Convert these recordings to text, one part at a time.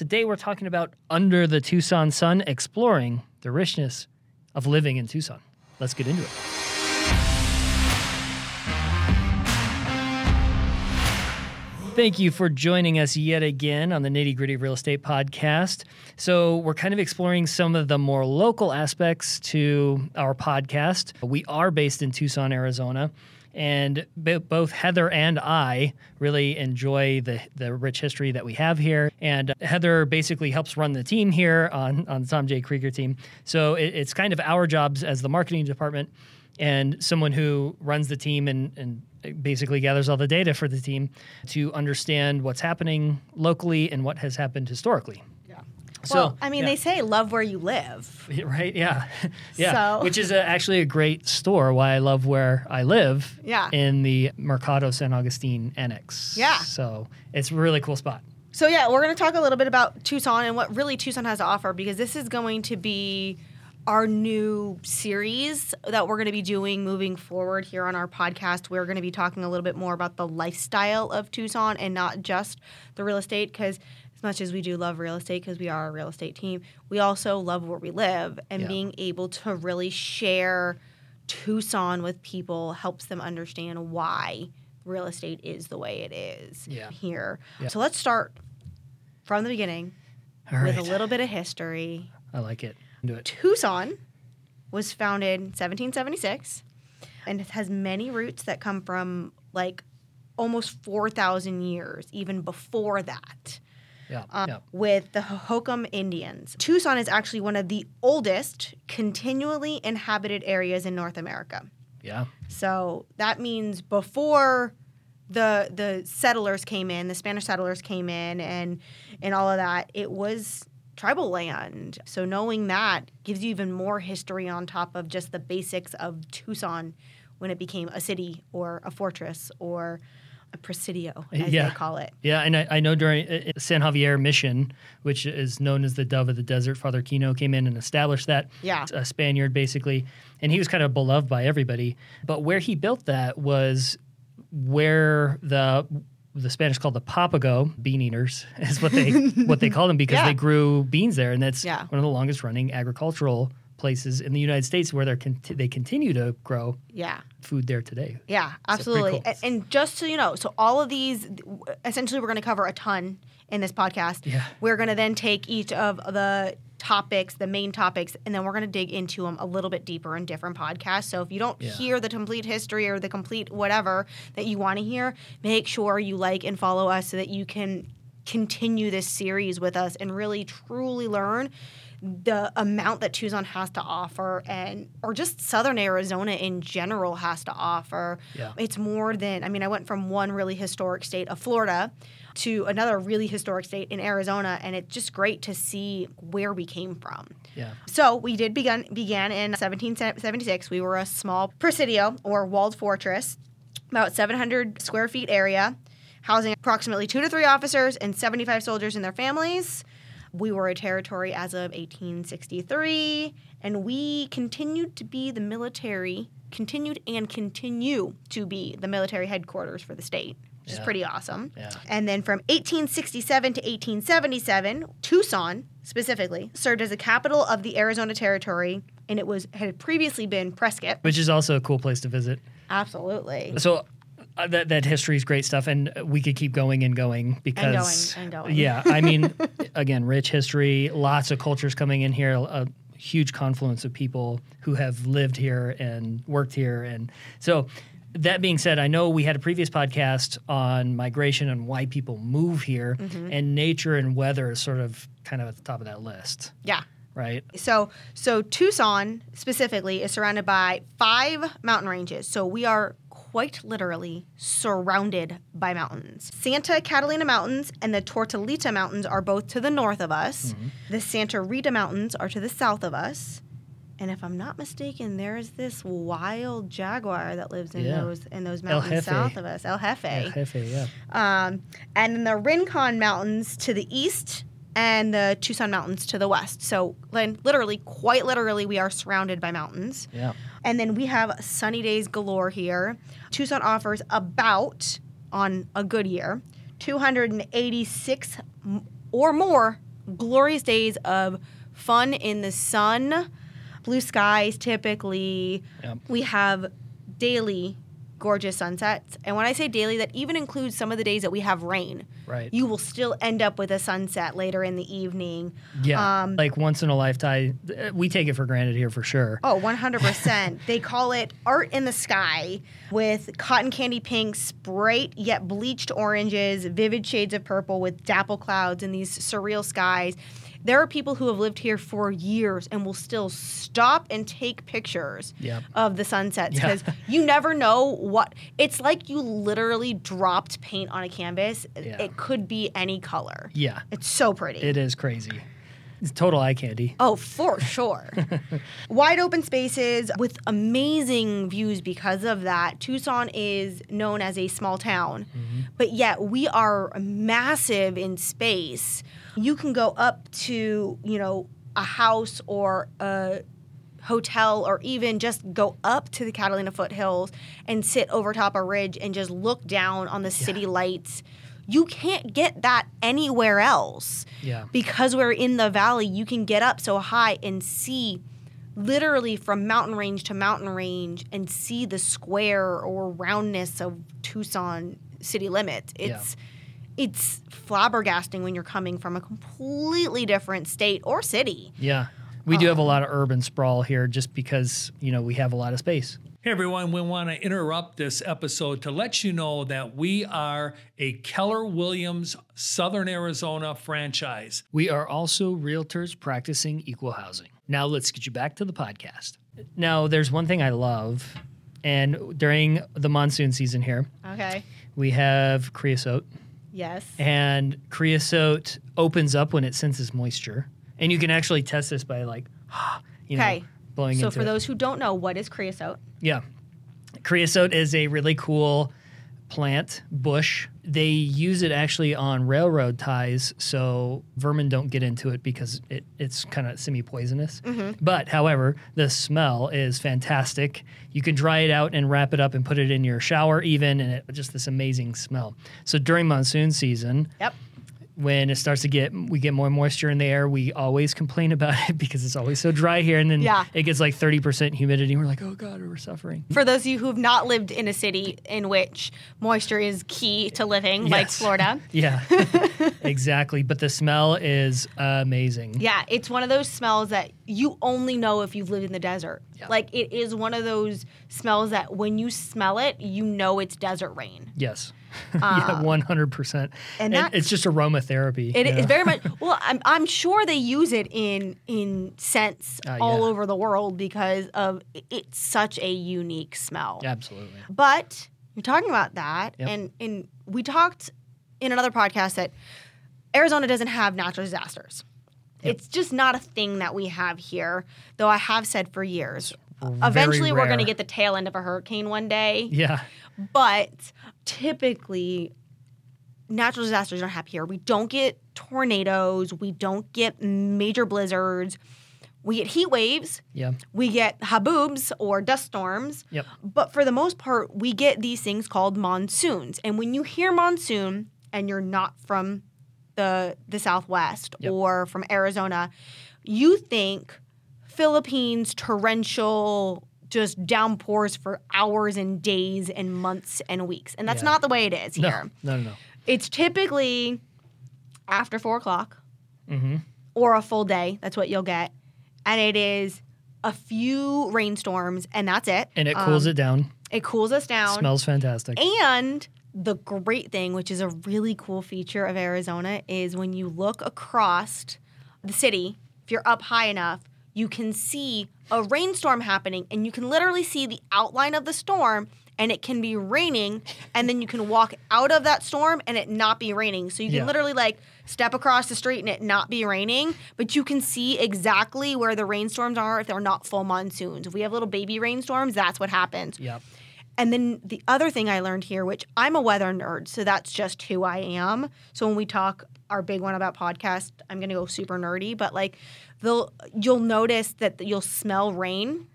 Today we're talking about Under the Tucson Sun, exploring the richness of living in Tucson. Let's get into it. Thank you for joining us yet again on the Nitty Gritty Real Estate Podcast. So, we're kind of exploring some of the more local aspects to our podcast. We are based in Tucson, Arizona, and b- both Heather and I really enjoy the, the rich history that we have here. And Heather basically helps run the team here on, on the Tom J. Krieger team. So, it, it's kind of our jobs as the marketing department and someone who runs the team and, and basically gathers all the data for the team to understand what's happening locally and what has happened historically. So, well, I mean, yeah. they say love where you live. Right? Yeah. yeah. So- Which is a, actually a great store. Why I love where I live. Yeah. In the Mercado San Agustin Annex. Yeah. So it's a really cool spot. So yeah, we're going to talk a little bit about Tucson and what really Tucson has to offer because this is going to be our new series that we're going to be doing moving forward here on our podcast. We're going to be talking a little bit more about the lifestyle of Tucson and not just the real estate because as much as we do love real estate because we are a real estate team, we also love where we live and Yeah. being able to really share Tucson with people helps them understand why real estate is the way it is Yeah. here. Yeah. So let's start from the beginning All with right. a little bit of history. I like it. Do it. Tucson was founded in 1776 and it has many roots that come from like almost 4,000 years, even before that, Yeah. um, yeah. with the Hohokam Indians. Tucson is actually one of the oldest continually inhabited areas in North America. Yeah. So that means before the the settlers came in, the Spanish settlers came in and and all of that, it was tribal land. So knowing that gives you even more history on top of just the basics of Tucson when it became a city or a fortress or a presidio, as Yeah. they call it. Yeah, and I, I know during uh, uh, San Xavier Mission, which is known as the Dove of the Desert, Father Kino came in and established that. Yeah. a Spaniard basically, and he was kind of beloved by everybody. But where he built that was where the the Spanish called the Papago bean eaters is what they what they call them because Yeah. they grew beans there, and that's Yeah. one of the longest running agricultural places in the United States where they conti- they continue to grow Yeah. food there today. Yeah, absolutely. cool. A- And, just so you know, so all of these, essentially, we're going to cover a ton in this podcast. Yeah. We're going to then take each of the topics, the main topics, and then we're going to dig into them a little bit deeper in different podcasts. So if you don't Yeah. hear the complete history or the complete whatever that you want to hear, make sure you like and follow us so that you can continue this series with us and really truly learn the amount that Tucson has to offer and or just southern Arizona in general has to offer. Yeah. It's more than I mean I went from one really historic state of Florida to another really historic state in Arizona and it's just great to see where we came from. Yeah. So we did begun began in 1776. We were a small presidio or walled fortress, about 700 square feet area, housing approximately two to three officers and 75 soldiers and their families. We were a territory as of 1863, and we continued to be the military, continued and continue to be the military headquarters for the state, which is pretty awesome. Yeah. And then from 1867 to 1877, Tucson specifically served as the capital of the Arizona Territory, and it was had previously been Prescott. Which is also a cool place to visit. Absolutely. So uh, that that history is great stuff, and we could keep going and going because and going. yeah, I mean, again, rich history, lots of cultures coming in here, a huge confluence of people who have lived here and worked here, and so. That being said, I know we had a previous podcast on migration and why people move here, Mm-hmm. and nature and weather is sort of kind of at the top of that list, Yeah. right? So so Tucson specifically is surrounded by five mountain ranges. So we are quite literally surrounded by mountains. Santa Catalina Mountains and the Tortolita Mountains are both to the north of us. The Santa Rita Mountains are to the south of us. And if I'm not mistaken, there is this wild jaguar that lives in Yeah. those in those El mountains south of us, El Jefe. Yeah, Jefe, yeah. Um, and then the Rincon Mountains to the east and the Tucson Mountains to the west. So, literally, quite literally, we are surrounded by mountains. Yeah. And then we have sunny days galore here. Tucson offers about, on a good year, 286 or more glorious days of fun in the sun, blue skies typically. Yep. We have daily gorgeous sunsets. And when I say daily, that even includes some of the days that we have rain. Right. You will still end up with a sunset later in the evening. yeah. um, like once in a lifetime. uh, We take it for granted here for sure. Oh, 100%. they call it art in the sky with cotton candy pinks, bright yet bleached oranges, vivid shades of purple with dapple clouds and these surreal skies. There are people who have lived here for years and will still stop and take pictures Yep. of the sunsets Yeah. because you never know what it's like you literally dropped paint on a canvas. Yeah. It could be any color. Yeah. It's so pretty. It is crazy. It's total eye candy. Oh, for sure. Wide open spaces with amazing views because of that. Tucson is known as a small town, mm-hmm. but yet we are massive in space. You can go up to, you know, a house or a hotel or even just go up to the Catalina foothills and sit over top a ridge and just look down on the city lights. You can't get that anywhere else Yeah. because we're in the valley, you can get up so high and see literally from mountain range to mountain range and see the square or roundness of Tucson city limits. It's it's flabbergasting when you're coming from a completely different state or city. Yeah. We do um, have a lot of urban sprawl here just because, you know, we have a lot of space. Hey everyone, we want to interrupt this episode to let you know that we are a Keller Williams Southern Arizona franchise. We are also realtors practicing equal housing. Now let's get you back to the podcast. Now, there's one thing I love, and during the monsoon season here, Okay. we have creosote, Yes. and creosote opens up when it senses moisture, and you can actually test this by like, you know, Okay. So for it. those who don't know, what is creosote? Yeah. Creosote is a really cool plant bush. They use it actually on railroad ties so vermin don't get into it because it, it's kind of semi poisonous. Mm-hmm. But, however, the smell is fantastic. You can dry it out and wrap it up and put it in your shower, even, and it just this amazing smell. So, during monsoon season, Yep. When it starts to get we get more moisture in the air we always complain about it because it's always so dry here. And then Yeah. it gets like 30% humidity. And we're like oh god we're suffering. For those of you who have not lived in a city in which moisture is key to living, like Florida, yeah. Exactly. But the smell is amazing. Yeah, it's one of those smells that you only know if you've lived in the desert. Yeah. Like it is one of those smells that when you smell it, you know it's desert rain. yes yeah 100% and, that's- it's just aromatherapy It you is very much well. I'm, I'm sure they use it in in scents Uh, all yeah. over the world because of it's such a unique smell. absolutely But you're talking about that, Yep. and and we talked in another podcast that Arizona doesn't have natural disasters. Yep. It's just not a thing that we have here. Though I have said for years, eventually we're going to get the tail end of a hurricane one day. yeah But typically, natural disasters don't happen here. We don't get tornadoes. We don't get major blizzards. We get heat waves. yeah We get haboobs or dust storms. yep But for the most part, we get these things called monsoons. And when you hear monsoon and you're not from the the Southwest Yep. or from Arizona, you think Philippines torrential just downpours for hours and days and months and weeks. And that's Yeah. not the way it is no here. no no no It's typically after four o'clock mm-hmm. or a full day. That's what you'll get. And it is a few rainstorms and that's it. and it cools Um, it down it cools us down. smells fantastic And the great thing, which is a really cool feature of Arizona, is when you look across the city, if you're up high enough, you can see a rainstorm happening and you can literally see the outline of the storm and it can be raining and then you can walk out of that storm and it not be raining. So you can Yeah. literally like step across the street and it not be raining, but you can see exactly where the rainstorms are if they're not full monsoons. If we have little baby rainstorms, that's what happens. yep And then the other thing I learned here, which I'm a weather nerd, so that's just who I am. So when we talk our big one about podcast, I'm gonna go super nerdy, but like they'll you'll notice that you'll smell rain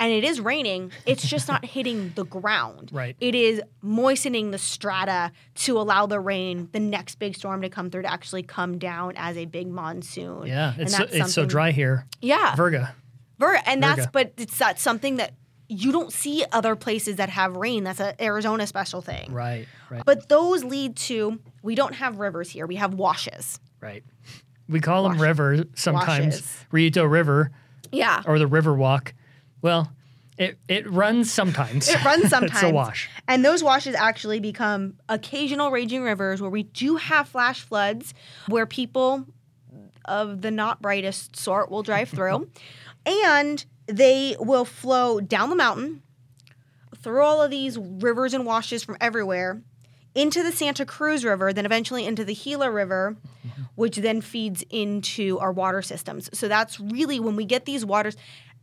and it is raining, it's just not hitting the ground. Right. It is moistening the strata to allow the rain, the next big storm to come through to actually come down as a big monsoon. Yeah, And it's so, it's so dry here. Yeah. Virga. Ver- and that's but it's that's something that you don't see other places that have rain. That's an Arizona special thing. Right, right, But those lead to we don't have rivers here. We have washes. right. We call them rivers sometimes. washes. Rillito River Yeah. or the River Walk. Well, it it runs sometimes. It runs sometimes. it's a wash. And those washes actually become occasional raging rivers where we do have flash floods where people of the not brightest sort will drive through. and they will flow down the mountain through all of these rivers and washes from everywhere into the Santa Cruz River, then eventually into the Gila River, which then feeds into our water systems. So that's really when we get these waters.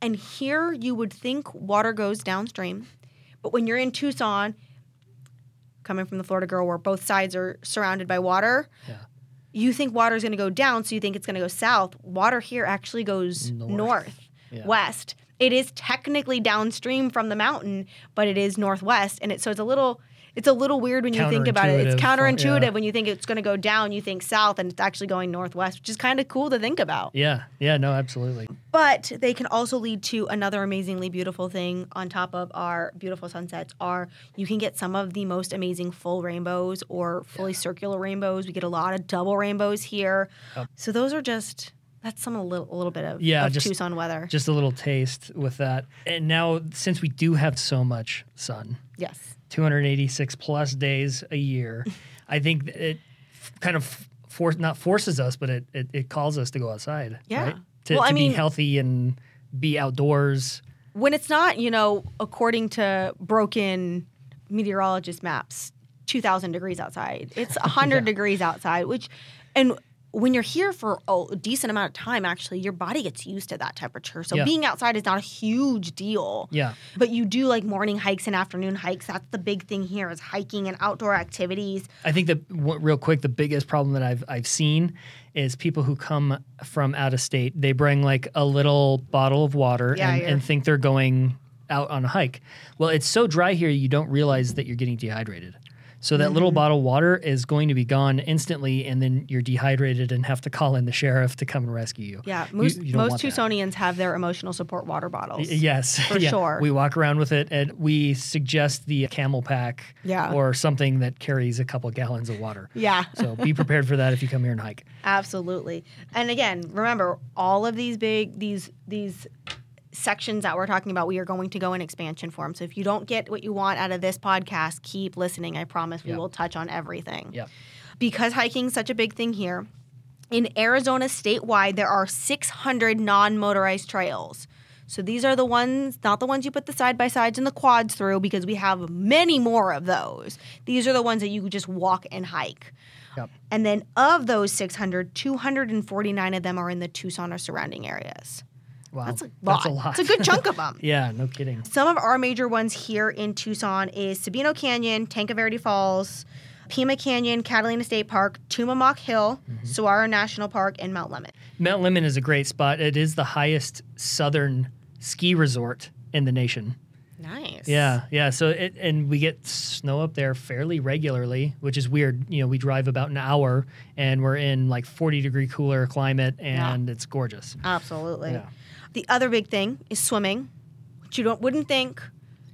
And here you would think water goes downstream, but when you're in Tucson, coming from the Florida girl where both sides are surrounded by water, Yeah. you think water is going to go down, so you think it's going to go south. Water here actually goes North. north, Yeah. west. It is technically downstream from the mountain, but it is northwest, and it so it's a little it's a little weird when you think about it. It's Counterintuitive, yeah. when you think it's going to go down. You think south, and it's actually going northwest, which is kind of cool to think about. Yeah, yeah, no, absolutely. But they can also lead to another amazingly beautiful thing on top of our beautiful sunsets are you can get some of the most amazing full rainbows or fully circular rainbows. We get a lot of double rainbows here. So those are just that's some a little, a little bit of, Yeah, of just- Tucson weather. Just a little taste with that. And now, since we do have so much sun, yes. 286 plus days a year, I think it kind of for, not forces us, but it, it, it calls us to go outside. Yeah. Right? To, Well, to I be mean- healthy and be outdoors. When it's not, you know, according to broken meteorologist maps, 2000 degrees outside. It's 100 Yeah. degrees outside, which and when you're here for a decent amount of time, actually, your body gets used to that temperature. So Yeah. being outside is not a huge deal. Yeah. But you do like morning hikes and afternoon hikes. That's the big thing here is hiking and outdoor activities. I think that real quick, the biggest problem that I've I've seen is people who come from out of state. They bring like a little bottle of water Yeah, and, and think they're going out on a hike. Well, it's so dry here, you don't realize that you're getting dehydrated. So that Mm-hmm. little bottle of water is going to be gone instantly, and then you're dehydrated and have to call in the sheriff to come and rescue you. Yeah, most you don't most want that. Tucsonians have their emotional support water bottles. Y- Yes, For Yeah. sure. We walk around with it, and we suggest the CamelBak, Yeah. or something that carries a couple gallons of water. Yeah. So be prepared for that if you come here and hike. Absolutely. And again, remember all of these big these these sections that we're talking about, we are going to go in expansion form. So if you don't get what you want out of this podcast, keep listening. I promise we Yeah. will touch on everything. Yeah. Because hiking is such a big thing here. In Arizona statewide, there are 600 non-motorized trails. So these are the ones, not the ones you put the side by sides and the quads through, because we have many more of those. These are the ones that you could just walk and hike. Yep. And then of those 600, 249 of them are in the Tucson or surrounding areas. Wow. That's a lot. That's a lot. It's a good chunk of them. yeah, no kidding. Some of our major ones here in Tucson is Sabino Canyon, Tanque Verde Falls, Pima Canyon, Catalina State Park, Tumamoc Hill, Mm-hmm. Saguaro National Park, and Mount Lemmon. Mount Lemmon is a great spot. It is the highest southern ski resort in the nation. Nice. Yeah, yeah. So it and we get snow up there fairly regularly, which is weird. You know, we drive about an hour and we're in like 40 degree cooler climate and it's gorgeous. Absolutely. Yeah. The other big thing is swimming, which you don't wouldn't think.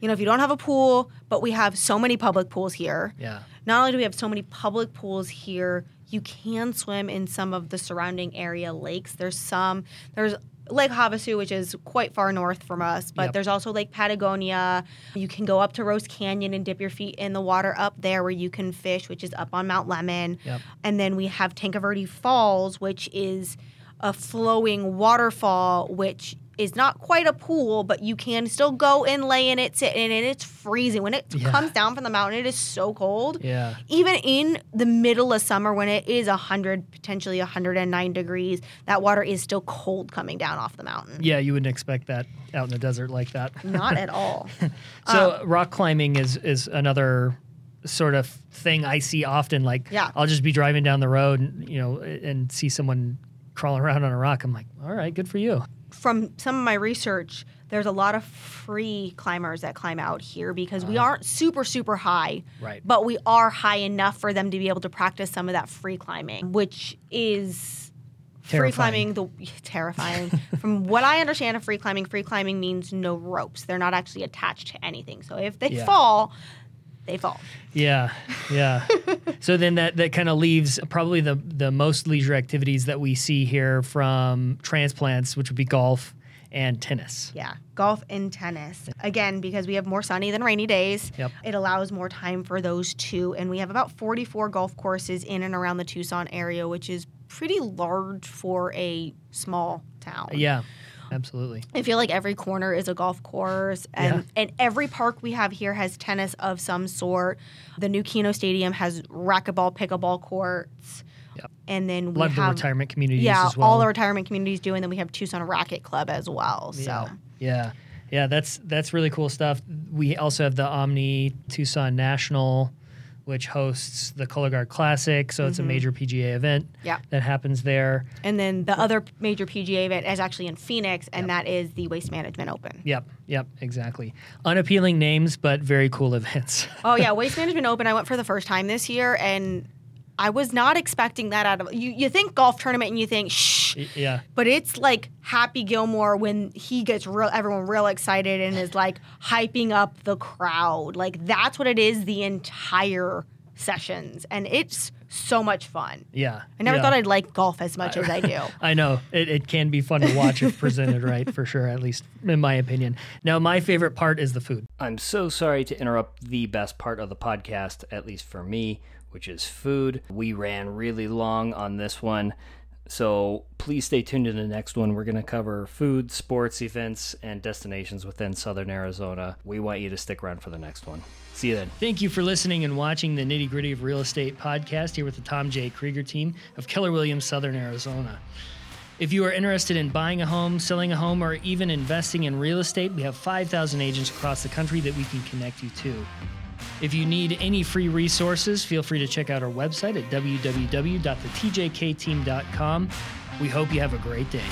You know, if you don't have a pool, but we have so many public pools here. Yeah. Not only do we have so many public pools here, you can swim in some of the surrounding area lakes. There's some, there's Lake Havasu, which is quite far north from us, but Yep. there's also Lake Patagonia. You can go up to Rose Canyon and dip your feet in the water up there where you can fish, which is up on Mount Lemmon. Yep. And then we have Tanque Verde Falls, which is a flowing waterfall, which is not quite a pool, but you can still go and lay in it, sit in it. It's freezing. When it Yeah. comes down from the mountain, it is so cold Yeah. even in the middle of summer when it is 100 potentially 109 degrees that water is still cold coming down off the mountain Yeah, you wouldn't expect that out in the desert like that. not at all So Um, rock climbing is is another sort of thing I see often. Like, Yeah. I'll just be driving down the road, and, you know, and see someone crawling around on a rock. I'm like, all right, good for you. from some of my research, there's a lot of free climbers that climb out here because we uh-huh. aren't super super high, Right. But we are high enough for them to be able to practice some of that free climbing, which is free Terrifying. climbing. The terrifying. From what I understand of free climbing, free climbing means no ropes. They're not actually attached to anything. So if they Yeah. fall, they fall. Yeah, yeah. so then that that kind of leaves probably the the most leisure activities that we see here from transplants, which would be golf and tennis. Yeah, golf and tennis. Again, because we have more sunny than rainy days, Yep. it allows more time for those two. And we have about 44 golf courses in and around the Tucson area, which is pretty large for a small town. Yeah, absolutely. I feel like every corner is a golf course, and, Yeah. and every park we have here has tennis of some sort. The new Kino Stadium has racquetball, pickleball courts. Yep. And then we lot of the have retirement communities yeah, as well. all the retirement communities do, and then we have Tucson Racquet Club as well. So Yeah. Yeah. Yeah, that's that's really cool stuff. We also have the Omni Tucson National, which hosts the Cologuard Classic. So it's a major PGA event Mm-hmm. Yeah. that happens there. And then the other major PGA event is actually in Phoenix, and that is the Waste Management Open. Yep, yep, exactly. Unappealing names, but very cool events. Oh yeah, Waste Management Open. I went for the first time this year, and I was not expecting that out of you. You think golf tournament, and you think shh, yeah. but it's like Happy Gilmore when he gets real, everyone real excited and is like hyping up the crowd. Like that's what it is the entire sessions, and it's so much fun. Yeah. I never yeah. thought I'd like golf as much as I do. I know it, it can be fun to watch if presented right, for sure. At least in my opinion. Now, my favorite part is the food. I'm so sorry to interrupt the best part of the podcast, at least for me, which is food. We ran really long on this one, so please stay tuned to the next one. We're going to cover food, sports, events, and destinations within Southern Arizona. We want you to stick around for the next one. See you then. Thank you for listening and watching the Nitty Gritty of Real Estate podcast here with the Tom J. Krieger team of Keller Williams, Southern Arizona. If you are interested in buying a home, selling a home, or even investing in real estate, we have 5,000 agents across the country that we can connect you to. If you need any free resources, feel free to check out our website at www.thetjkteam.com. We hope you have a great day.